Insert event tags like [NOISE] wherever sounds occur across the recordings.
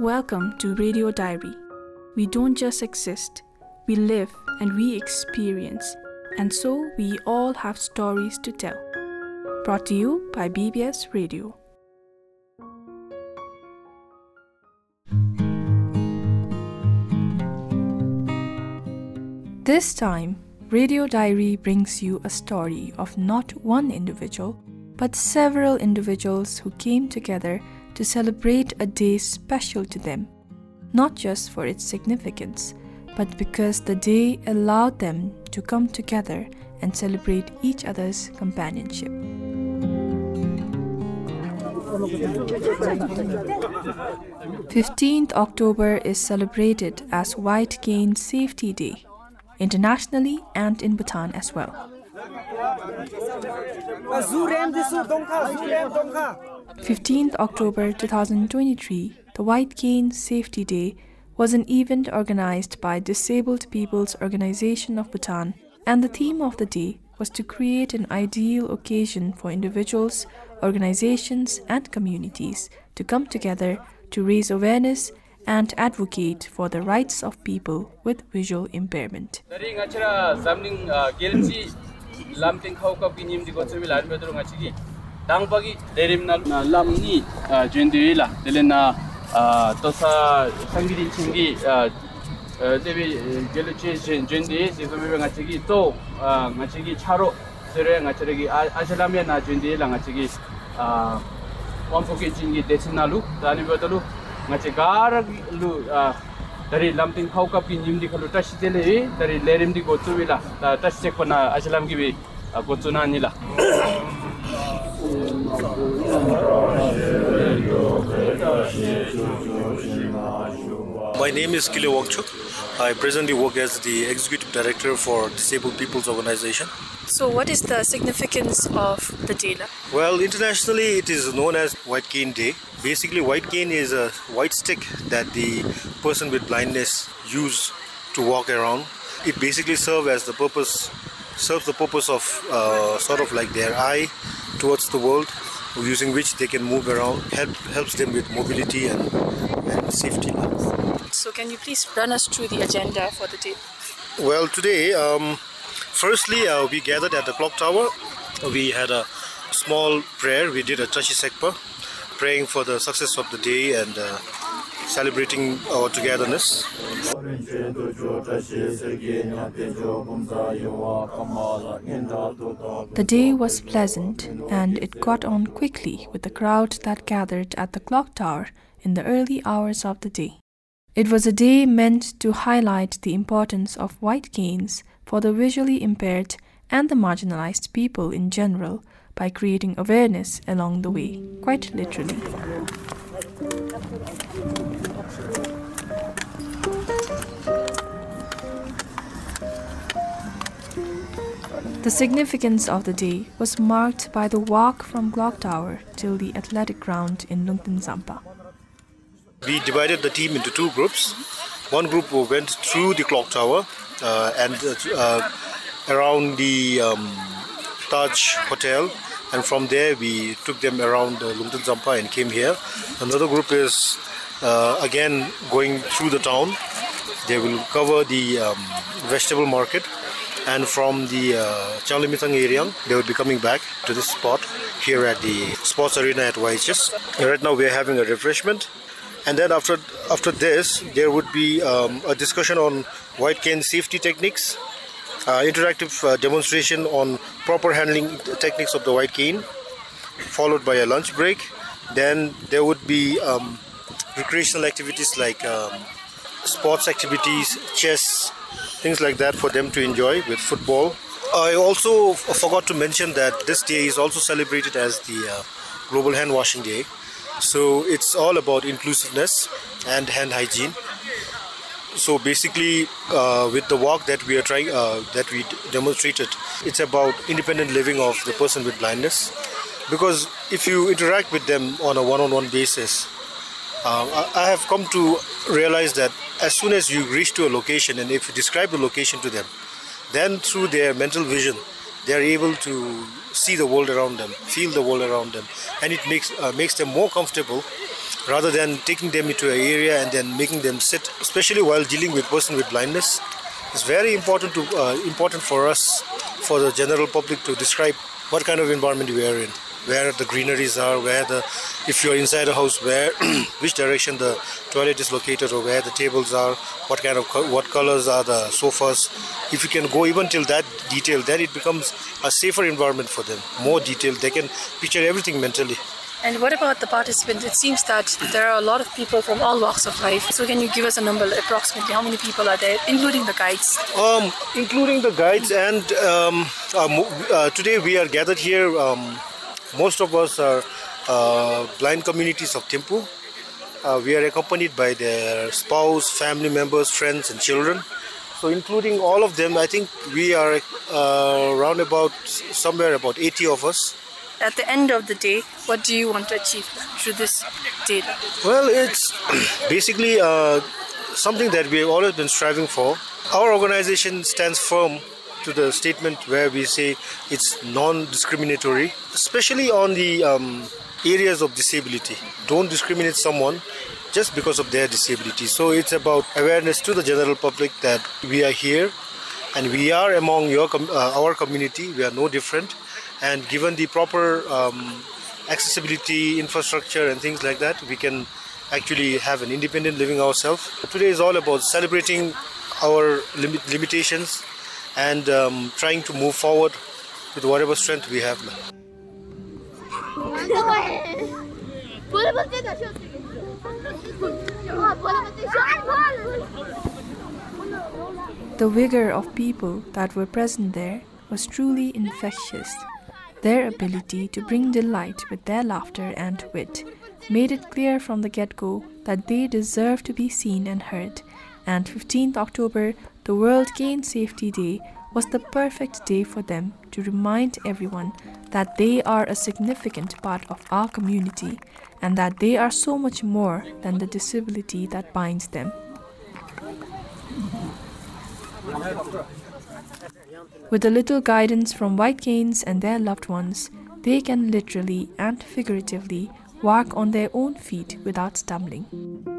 Welcome to Radio Diary. We don't just exist, we live and we experience, and so we all have stories to tell. Brought to you by BBS Radio. This time, Radio Diary brings you a story of not one individual, but several individuals who came together to celebrate a day special to them, not just for its significance, but because the day allowed them to come together and celebrate each other's companionship. 15th October is celebrated as White Cane Safety Day, internationally and in Bhutan as well. 15th October 2023, the White Cane Safety Day was an event organized by Disabled People's Organization of Bhutan, and the theme of the day was to create an ideal occasion for individuals, organizations, and communities to come together to raise awareness and advocate for the rights of people with visual impairment. 당박이 레림날. 람니 젠데일라. 델레나 토사 상기리 친기 데비 겔르체 젠데 시소메 같이 또 같이 차로 저래 같이 아실라면 나 젠데일라 같이 아 원포케 친기 데스나루 다니버들루 같이 가르루 dari lamting khau kap ki nimdi khalu tash tele dari lerim di gochu vila tash chek pana aslam gi bi gochu na ni la My name is Kile Wangchuk. I presently work as the Executive Director for Disabled People's Organization. So, what is the significance of the day? Well, internationally it is known as White Cane Day. Basically, white cane is a white stick that the person with blindness use to walk around. It basically serves as the purpose serves the purpose of uh, sort of like their eye towards the world, using which they can move around. Help helps them with mobility and, and safety. So, can you please run us through the agenda for the day? Well, today, um, firstly, uh, we gathered at the clock tower. We had a small prayer. We did a Tashi Sekpa, praying for the success of the day and uh, celebrating our togetherness. The day was pleasant and it got on quickly with the crowd that gathered at the clock tower in the early hours of the day. It was a day meant to highlight the importance of white canes for the visually impaired and the marginalized people in general by creating awareness along the way, quite literally. The significance of the day was marked by the walk from Clock Tower till the athletic ground in Lungten Zampa. We divided the team into two groups. One group went through the clock tower uh, and uh, around the um, Taj Hotel, and from there we took them around uh, Zampa and came here. Another group is uh, again going through the town. They will cover the um, vegetable market, and from the uh, Changlimithang area, they will be coming back to this spot here at the sports arena at YHS. Right now we are having a refreshment and then after after this there would be um, a discussion on white cane safety techniques uh, interactive uh, demonstration on proper handling techniques of the white cane followed by a lunch break then there would be um, recreational activities like um, sports activities chess things like that for them to enjoy with football. I also forgot to mention that this day is also celebrated as the uh, global hand washing day. So it's all about inclusiveness and hand hygiene. So basically uh, with the walk that we are trying uh, that we demonstrated it's about independent living of the person with blindness. Because if you interact with them on a one-on-one basis uh, I, I have come to realize that as soon as you reach to a location and if you describe the location to them then through their mental vision they are able to see the world around them feel the world around them and it makes uh, makes them more comfortable rather than taking them into an area and then making them sit, especially while dealing with person with blindness. It's very important to uh, important for us, for the general public, to describe what kind of environment we are in, where the greeneries are, where the if you're inside a house, where [CLEARS THROAT] which direction the toilet is located, or where the tables are, what kind of what colors are the sofas. If you can go even till that detail, then it becomes a safer environment for them, more detailed. They can picture everything mentally. And what about the participants? It seems that there are a lot of people from all walks of life. So can you give us a number, approximately how many people are there, including the guides? Um, including the guides, and um, uh, uh, today we are gathered here. Um, most of us are uh, blind communities of Thimphu. Uh, we are accompanied by their spouse, family members, friends, and children. So, including all of them, I think we are uh, around about somewhere about 80 of us at the end of the day, what do you want to achieve through this data? Well, it's [CLEARS THROAT] basically uh, something that we've always been striving for. Our organization stands firm to the statement where we say it's non-discriminatory, especially on the um, areas of disability. Don't discriminate someone just because of their disability. So it's about awareness to the general public that we are here and we are among your uh, our community. We are no different and given the proper um, accessibility infrastructure and things like that we can actually have an independent living ourselves today is all about celebrating our limit limitations and um, trying to move forward with whatever strength we have the vigor of people that were present there was truly infectious. Their ability to bring delight with their laughter and wit made it clear from the get go that they deserve to be seen and heard, and 15th October, the World Cane Safety Day, was the perfect day for them to remind everyone that they are a significant part of our community and that they are so much more than the disability that binds them. With a little guidance from white canes and their loved ones, they can literally and figuratively walk on their own feet without stumbling.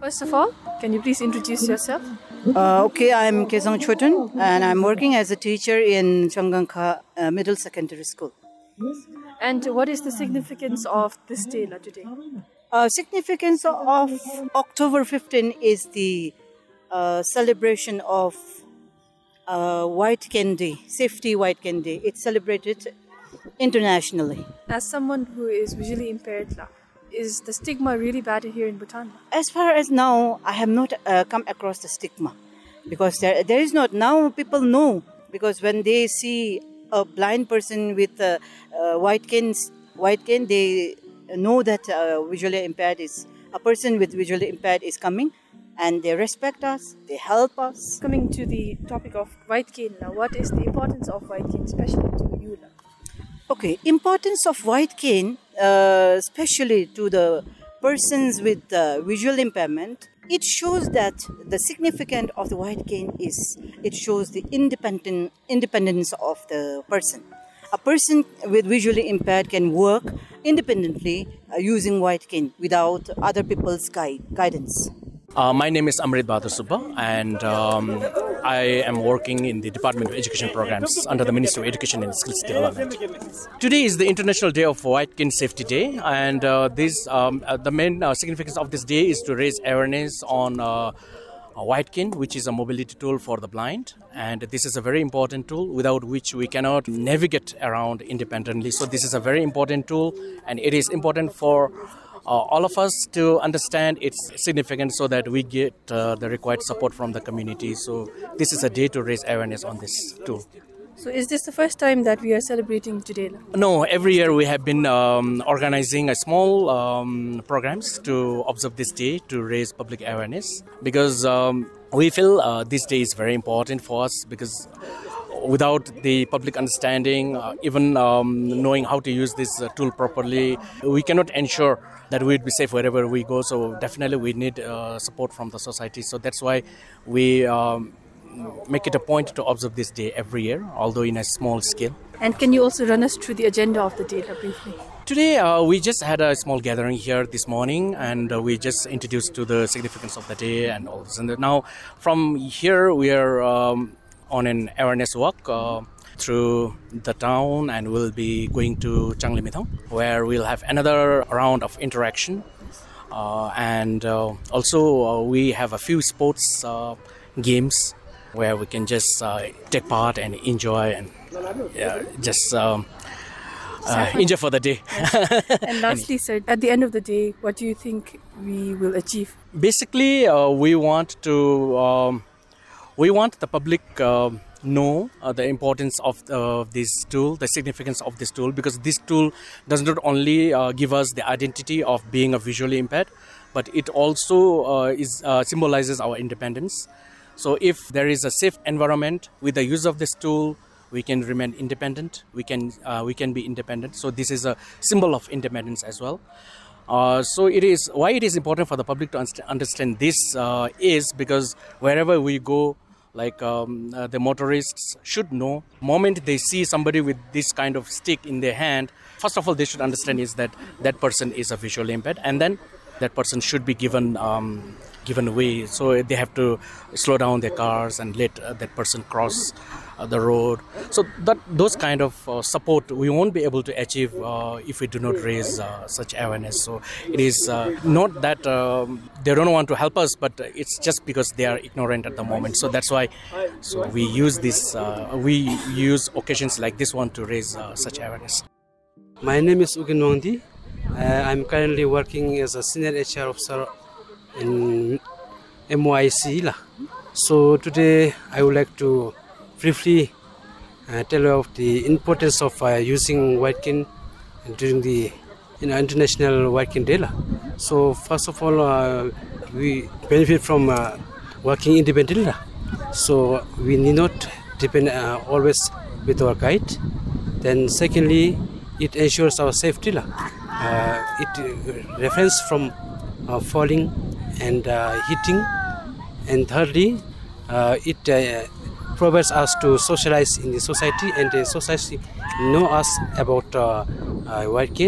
First of all, can you please introduce yourself? Uh, okay, I'm Kezang Chotan and I'm working as a teacher in Changangkha uh, Middle Secondary School. And what is the significance of this day today? Uh, significance of October 15 is the uh, celebration of uh, White Cane Day, Safety White Cane Day. It's celebrated internationally. As someone who is visually impaired, is the stigma really bad here in Bhutan? As far as now, I have not uh, come across the stigma because there, there is not. Now people know because when they see a blind person with a, uh, white cane, white cane, they know that uh, visually impaired is a person with visually impaired is coming and they respect us, they help us. Coming to the topic of white cane now, what is the importance of white cane, especially to you? Now? Okay, importance of white cane, uh, especially to the persons with uh, visual impairment, it shows that the significance of the white cane is it shows the independent independence of the person. A person with visually impaired can work independently uh, using white cane without other people's guide, guidance. Uh, my name is Amrit Bahadur Subba, and um, I am working in the Department of Education Programs under the Ministry of Education and Skills Development. Today is the International Day of White Cane Safety Day, and uh, this um, uh, the main uh, significance of this day is to raise awareness on uh, white cane, which is a mobility tool for the blind, and this is a very important tool without which we cannot navigate around independently. So this is a very important tool, and it is important for uh, all of us to understand its significance so that we get uh, the required support from the community. So this is a day to raise awareness on this too. So is this the first time that we are celebrating today? No, every year we have been um, organizing a small um, programs to observe this day to raise public awareness because um, we feel uh, this day is very important for us because without the public understanding, uh, even um, knowing how to use this uh, tool properly, we cannot ensure that we'd be safe wherever we go. So definitely we need uh, support from the society. So that's why we um, make it a point to observe this day every year, although in a small scale. And can you also run us through the agenda of the day briefly? Today, uh, we just had a small gathering here this morning, and uh, we just introduced to the significance of the day and all this. And now, from here, we are um, on an awareness walk uh, through the town, and we'll be going to Changlimithang, where we'll have another round of interaction. Uh, and uh, also, uh, we have a few sports uh, games where we can just uh, take part and enjoy and yeah, just um, uh, enjoy for the day. [LAUGHS] And [LAUGHS] lastly, sir, at the end of the day, what do you think we will achieve? Basically, uh, we want to um, we want the public uh, know uh, the importance of uh, this tool, the significance of this tool, because this tool does not only uh, give us the identity of being a visually impaired, but it also uh, is uh, symbolizes our independence. So, if there is a safe environment with the use of this tool, we can remain independent. We can uh, we can be independent. So, this is a symbol of independence as well. Uh, so it is why it is important for the public to unst- understand this uh, is because wherever we go like um, uh, the motorists should know moment they see somebody with this kind of stick in their hand first of all they should understand is that that person is a visually impaired and then that person should be given um, given way so they have to slow down their cars and let uh, that person cross the road so that those kind of uh, support we won't be able to achieve uh, if we do not raise uh, such awareness so it is not that um, they don't want to help us but it's just because they are ignorant at the moment so that's why so we use this we use occasions like this one to raise such awareness My name is Ugyen Wangdi. Uh, I'm currently working as a senior HR officer in MYC. So today I would like to briefly uh, tell you of the importance of uh, using White Cane during the you know, International White Cane Day. So first of all, uh, we benefit from working independently. So we need not depend always with our guide. Then secondly, it ensures our safety. Uh, it refrains from uh, falling and uh, hitting. And thirdly, it provides us to socialize in the society and the society know us about uh, uh, white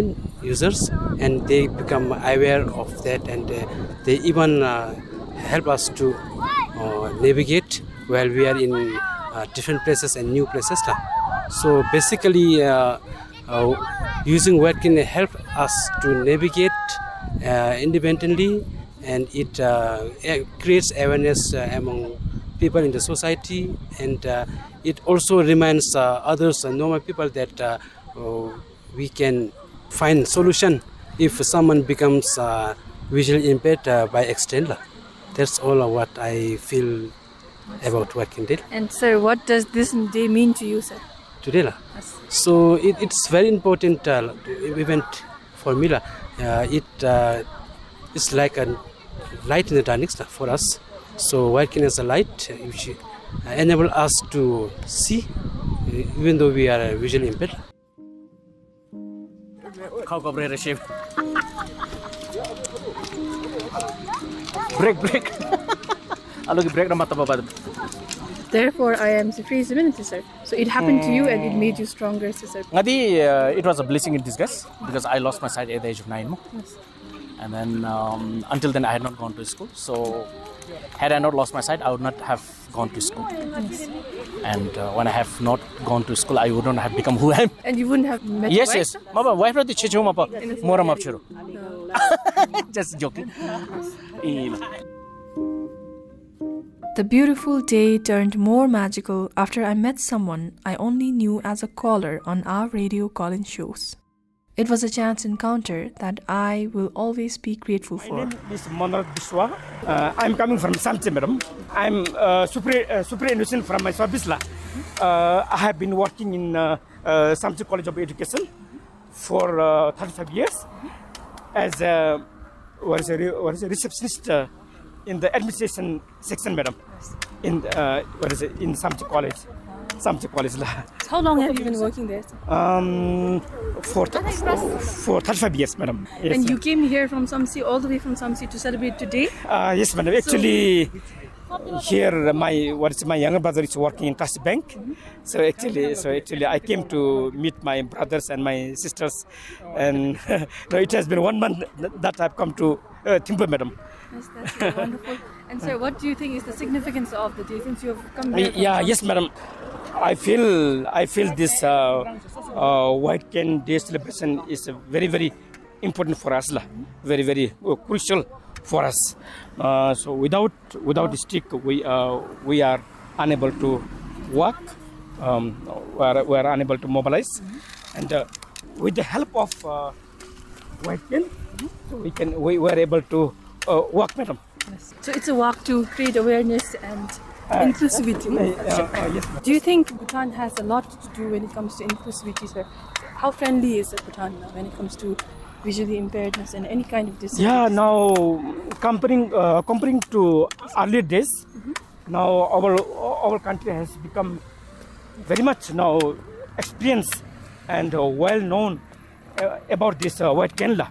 users and they become aware of that and uh, they even uh, help us to navigate while we are in different places and new places. So basically, using word can help us to navigate independently and it creates awareness among people in the society and uh, it also reminds uh, others normal people that uh, we can find solution if someone becomes uh, visually impaired uh, by lah. That's all what I feel about working day And sir, what does this day mean to you, sir? today. lah. So it, it's very important uh, event for me. Uh, it uh, it's like a light in the darkness for us. So working as a light, which enable us to see, even though we are visually impaired. break break [LAUGHS] alo break na mata baba Therefore, I am free immunity, sir. So it happened to you and it made you stronger, sir. ngadi uh, it was a blessing in disguise because i lost my sight at the age of 9 mo. And then um, until then i had not gone to school. So had i not lost my sight i would not have gone to school. And uh, when i have not gone to school i would not have become who i am. And you wouldn't have met yes yes. wife, sir? maba wife ra chichu mapa mora map churu just joking. The beautiful day turned more magical after I met someone I only knew as a caller on our radio call-in shows. It was a chance encounter that I will always be grateful for. My name is Manoj Biswa. Uh, I'm coming from Samtse, madam. I'm uh, super, uh, superannuation from my service. Uh, I have been working in uh, uh, College of Education for uh, 35 years as a, what is a, what is a receptionist uh, in the administration section, madam. In uh, what is it in Samtse College, College. How long have you been working there? Um, for for 35 years, madam. Yes, and you came here from Samsi, all the way from Samsi to celebrate today? Uh, yes, madam. Actually, here my what is my younger brother is working in Trust Bank. So actually, so actually, I came to meet my brothers and my sisters, and [LAUGHS] no, it has been one month that I've come to uh, Thimphu, madam. Yes, that's wonderful. And sir, what do you think is the significance of the day since you have come here? yeah, yes, madam. I feel I feel this uh, uh, White Cane Day celebration is very very important for us, lah. Very very uh, crucial for us. Uh, so without without the stick, we uh, we are unable to walk. Um, we, are, we are unable to mobilize, and uh, with the help of uh, White Cane, so we can we were able to walk, madam. Yes. So it's a walk to create awareness and inclusivity. Uh, uh, yes. Do you think Bhutan has a lot to do when it comes to inclusivity, sir? How friendly is Bhutan now when it comes to visually impairedness and any kind of disability? Yeah, now comparing uh, comparing to earlier days, now our our country has become very much now experienced and uh, well known uh, about this uh, white Kerala,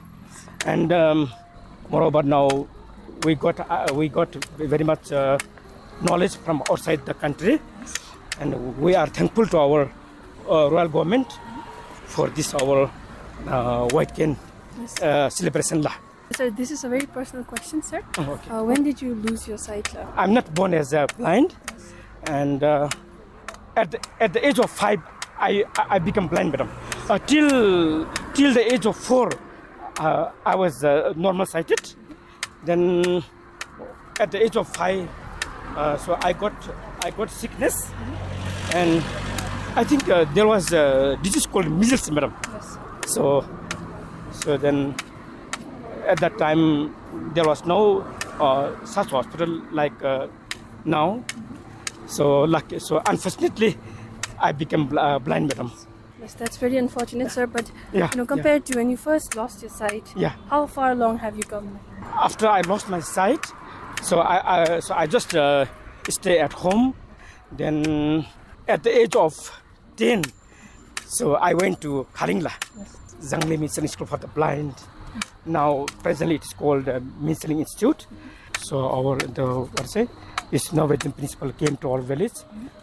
and um, moreover now we got uh, we got very much uh, knowledge from outside the country, and we are thankful to our uh, royal government for this our uh, white cane uh, celebration lah. Sir, this is a very personal question, sir. Oh, okay. Uh, when did you lose your sight? I'm not born as a blind, and uh, at the, at the age of five, I I become blind, madam. Till till the age of four, uh, I was uh, normal sighted. Then at the age of five, uh, so I got I got sickness, and I think uh, there was a disease called measles, madam. yes. So, so then at that time there was no uh, such hospital like uh, now. So, lucky, so unfortunately, I became uh, blind, madam. Yes, that's very unfortunate, sir. But Yeah, you know, yeah. compared to when you first lost your sight, Yeah. how far along have you come? After I lost my sight, so I, I so I just uh, stay at home. Then at the age of ten, so I went to Kalingla, Zangli Mission School for the Blind. Now presently it is called uh, Mission Institute. So our the what it? This Norwegian principal came to our village.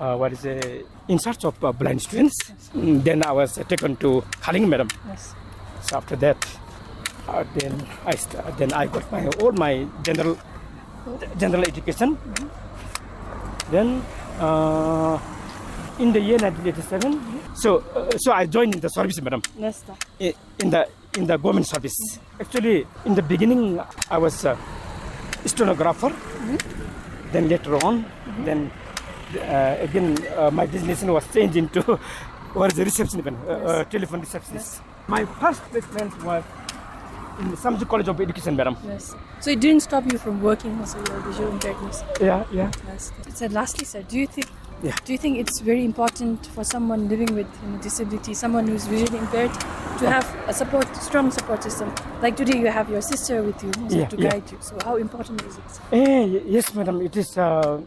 Uh, what is it? In search of uh, blind students. Mm, Then I was uh, taken to Khaling, madam. Yes. So after that, uh, then I st- then I got my all my general general education. Then uh, in the year 1987, so uh, so I joined in the service, madam, Yes, sir. in the in the government service. Actually, in the beginning, I was a stenographer. Then later on, then uh, again uh, my designation was changed into what is the reception, even, uh, uh, telephone receptionist. My first placement was in the Samtse College of Education, madam. Yes. So it didn't stop you from working as a visual impairedness. Yeah, yeah. Yes. So lastly, sir, do you think Yeah. do you think it's very important for someone living with you know, disability, someone who's visually impaired, to have a support, strong support system? Like today, you have your sister with you Yeah, to yeah. guide you. So how important is it? Eh, yes, madam. It is. Uh,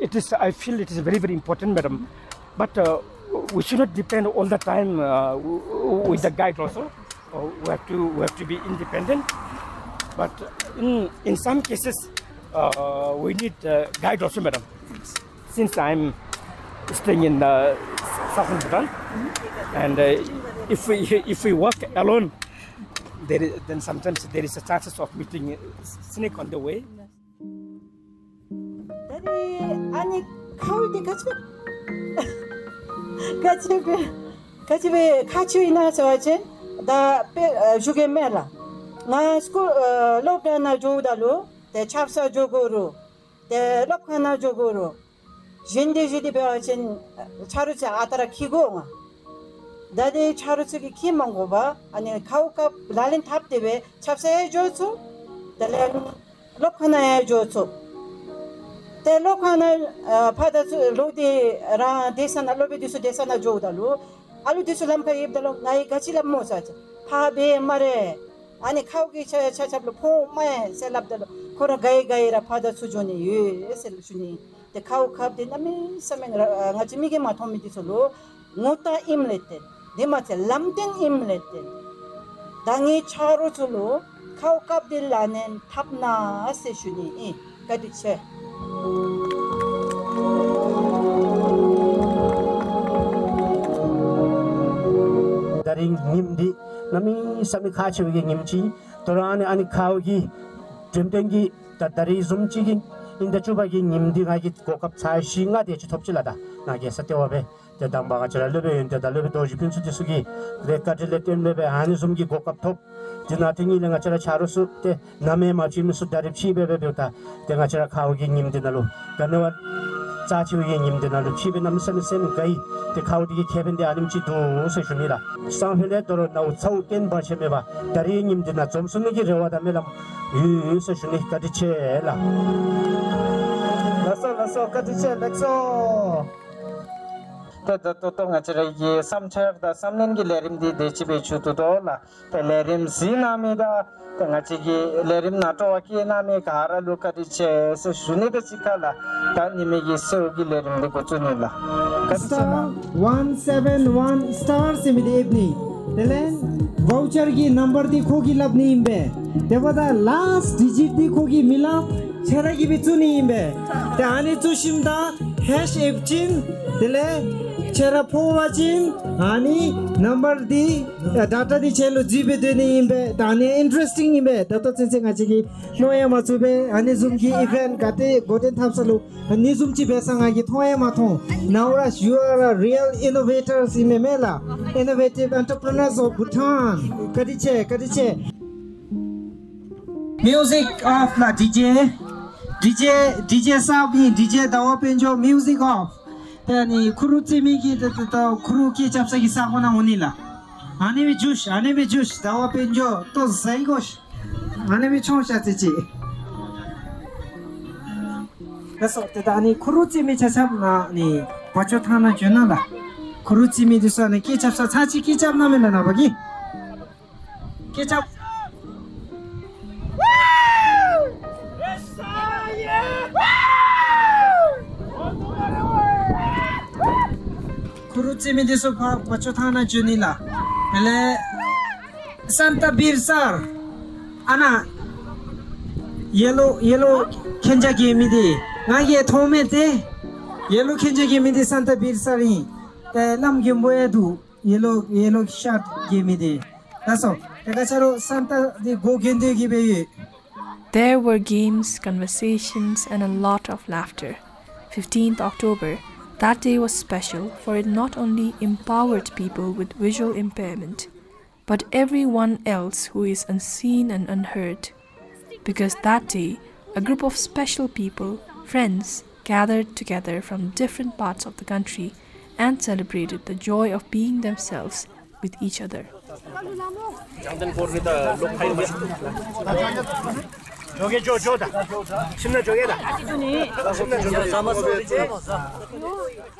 it is. I feel it is very, very important, madam. But uh, we should not depend all the time uh, with the guide. Also, Uh, we have to. We have to be independent. But in in some cases, uh, we need uh, guide also, madam Since I'm staying in uh, southern Bhutan, and uh, if we if we work alone, there is, then sometimes there is a chances of meeting a snake on the way. Dari ani kau di kacu. Kacu be kacu be kacu ina sawaje da pe juge mela. Na school lockdown na jo dalu te chapsa jogoro te lokana jogoro. Jende jende be achen charucha atara kigo nga. 다들 차르 jende jidi be chen eh, charu cha atara kigo nga dade charu chu ki ki mango ba ani khau ka lalin thap de be chapse jo chu dale lokhana ye jo chu. Te lokhana eh, phada chu lo de ra desan lo be disu desan jo da lo alu disu lam ka yeb da lo nai gachi lam mo sa cha. Pha be mare ani khau ki cha cha cha lo pho ma se lab da lo. kora gai gai ra pada sujoni yu esel suni te kau kap de nami samen ah, nga chimi ge ma thomi di solo ngota imlete de ma che lamden imlete dangi charo solo kau kap de lanen tapna ase suni i kadi che. Daring nimdi nami sami khachi ge nimchi torane ani khawgi 차로줄로 카우캅딜라는 탑나 세슈니 이 가디체 dari ngimdi nami sami khachi gi ngimchi torani ani khawgi jemtengi ta dari zumchi gi inda chuba gi ngimdi nga gi kokap cha shinga de chi thopchilada na ge satyawabe te dambaga chara lebe yunte da lebe doji pinsu di sugi reka di le ten lebe ani sumgi kokap thop di na tingi le nga chara charu su te name ma chi misu darib chi bebe beuta te nga chara khawgi ngimdi nalu ganewa 짜치우 예님들 나로 집에 남선 셈 가이 te khawdi ki kheben de anim chi du se shuni la sang hele dor na u chau ken ba che me ba dari nim de na chom sun gi rewa da me lam yu se shuni ka di che la laso laso ka di che lekso ta ta to to nga chira ye sam chher da samnen gi lerim di de chi be chu tu to la ta lerim si na me da ta nga chi gi lerim na to ki na me ka ra lu ka di che se shuni de chi ka la ta ni me gi se gi lerim de ko chu ni la star 171 star se mi de ibni Telen voucher ki number di khogi labni imbe. Teva da last digit di khogi milap chara gibi tsuni imbe te ani tsushimda hash epchin dile chara powa chin ani number di data di chelo jibe deni imbe ta ani interesting imbe ta to chense nga chigi noya ma chube ani zum gi event kate goten tham salu ani zum chi besa nga gi thoya ma tho naura you are a real innovators ime mela. Innovative entrepreneurs of bhutan. Kadiche kadiche music of la dj DJ, DJ Sabi, DJ Dawa Penjo, music off. Tani kuru timi ki to kuru ki chapsa ki sako na unila. Anime juice, anime juice, Dawa Penjo, to zaigosh. Anime chonsha tichi. 그래서 대단히 크루찜이 제잡나 니 버쳐 타나 주나라 크루찜이 두서는 끼잡사 차치 끼잡 나면 나버기 끼잡 chimi diso pa pacho thana junila ele santa bir sar ana yellow yellow kenja gemi di nga ye thome te yellow kenja gemi di santa bir sari te lam gembo e du yellow yellow shirt gemi di daso teka charo santa di go gende gi be There were games, conversations, and a lot of laughter. 15th October that day was special for it not only empowered people with visual impairment, but everyone else who is unseen and unheard. Because that day, a group of special people, friends, gathered together from different parts of the country and celebrated the joy of being themselves with each other. 저게 저 저다 심나 저게다 심나 저게다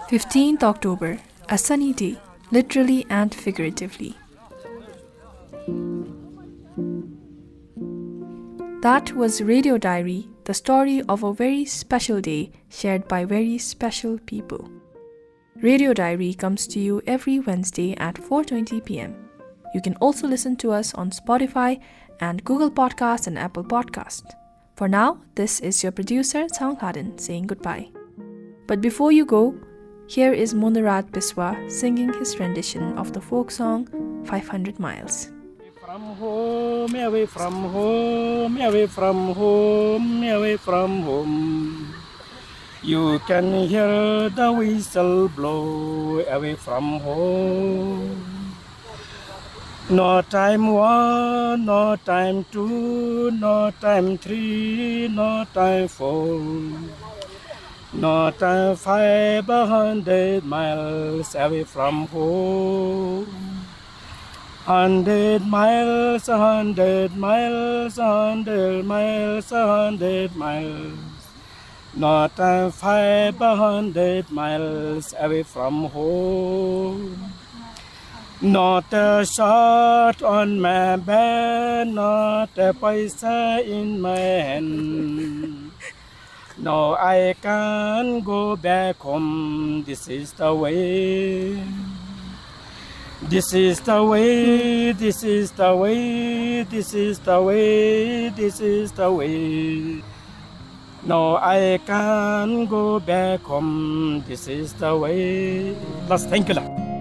15th October, a sunny day, literally and figuratively. That was Radio Diary, the story of a very special day shared by very special people. Radio Diary comes to you every Wednesday at 4:20 p.m. You can also listen to us on Spotify and Google Podcast and Apple Podcast. For now, this is your producer Song Haden saying goodbye. But before you go, here is Munarat Biswa singing his rendition of the folk song 500 Miles. From home, away from home, away from home, away from home. You can hear the whistle blow away from home. No time one, no time two, no time three, no time four. No time five hundred miles away from home. Hundred miles, a hundred miles, a hundred miles, a hundred miles. Not a five hundred miles away from home. Not a shot on my back, not a paisa in my hand. No, I can't go back home. This is the way. This is the way, this is the way, this is the way, this is the way. No, I can't go back home. This is the way. Last, thank you. lah.